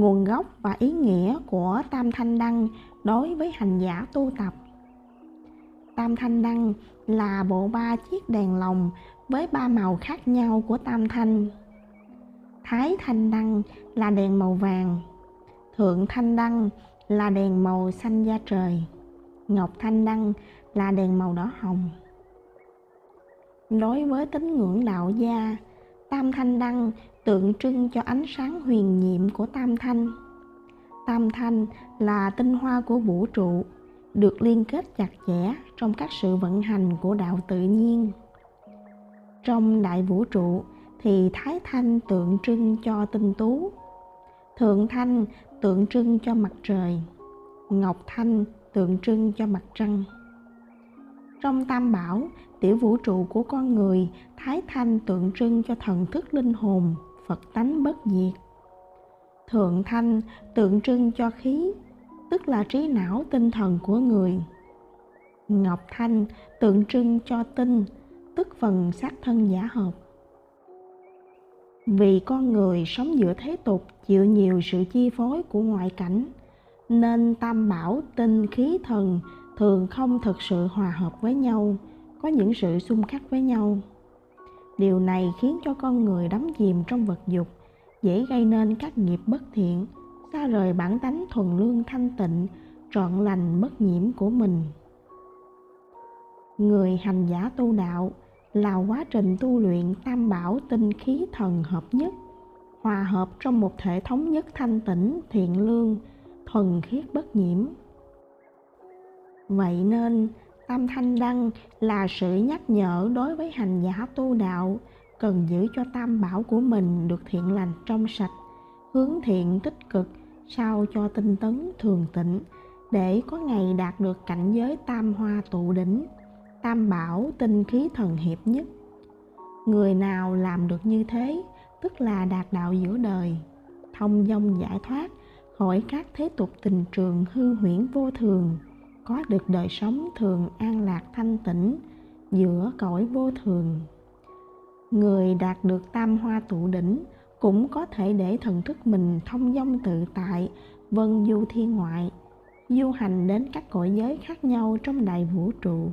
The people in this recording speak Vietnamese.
nguồn gốc và ý nghĩa của tam thanh đăng đối với hành giả tu tập. Tam thanh đăng là bộ ba chiếc đèn lồng với ba màu khác nhau của tam thanh. Thái thanh đăng là đèn màu vàng, thượng thanh đăng là đèn màu xanh da trời, ngọc thanh đăng là đèn màu đỏ hồng. Đối với tín ngưỡng đạo gia tam thanh đăng tượng trưng cho ánh sáng huyền nhiệm của tam thanh. Tam thanh là tinh hoa của vũ trụ, được liên kết chặt chẽ trong các sự vận hành của đạo tự nhiên. Trong đại vũ trụ thì thái thanh tượng trưng cho tinh tú, thượng thanh tượng trưng cho mặt trời, ngọc thanh tượng trưng cho mặt trăng trong tam bảo, tiểu vũ trụ của con người, thái thanh tượng trưng cho thần thức linh hồn, phật tánh bất diệt. Thượng thanh tượng trưng cho khí, tức là trí não tinh thần của người. Ngọc thanh tượng trưng cho tinh, tức phần xác thân giả hợp. Vì con người sống giữa thế tục chịu nhiều sự chi phối của ngoại cảnh, nên tam bảo tinh khí thần thường không thực sự hòa hợp với nhau, có những sự xung khắc với nhau. Điều này khiến cho con người đắm chìm trong vật dục, dễ gây nên các nghiệp bất thiện, xa rời bản tánh thuần lương thanh tịnh, trọn lành bất nhiễm của mình. Người hành giả tu đạo là quá trình tu luyện tam bảo tinh khí thần hợp nhất, hòa hợp trong một thể thống nhất thanh tịnh, thiện lương, thuần khiết bất nhiễm vậy nên tam thanh đăng là sự nhắc nhở đối với hành giả tu đạo, cần giữ cho tam bảo của mình được thiện lành trong sạch, hướng thiện tích cực, sao cho tinh tấn thường tịnh, để có ngày đạt được cảnh giới tam hoa tụ đỉnh, tam bảo tinh khí thần hiệp nhất. Người nào làm được như thế, tức là đạt đạo giữa đời, thông dong giải thoát khỏi các thế tục tình trường hư huyễn vô thường có được đời sống thường an lạc thanh tịnh giữa cõi vô thường. Người đạt được tam hoa tụ đỉnh cũng có thể để thần thức mình thông dong tự tại, vân du thiên ngoại, du hành đến các cõi giới khác nhau trong đại vũ trụ.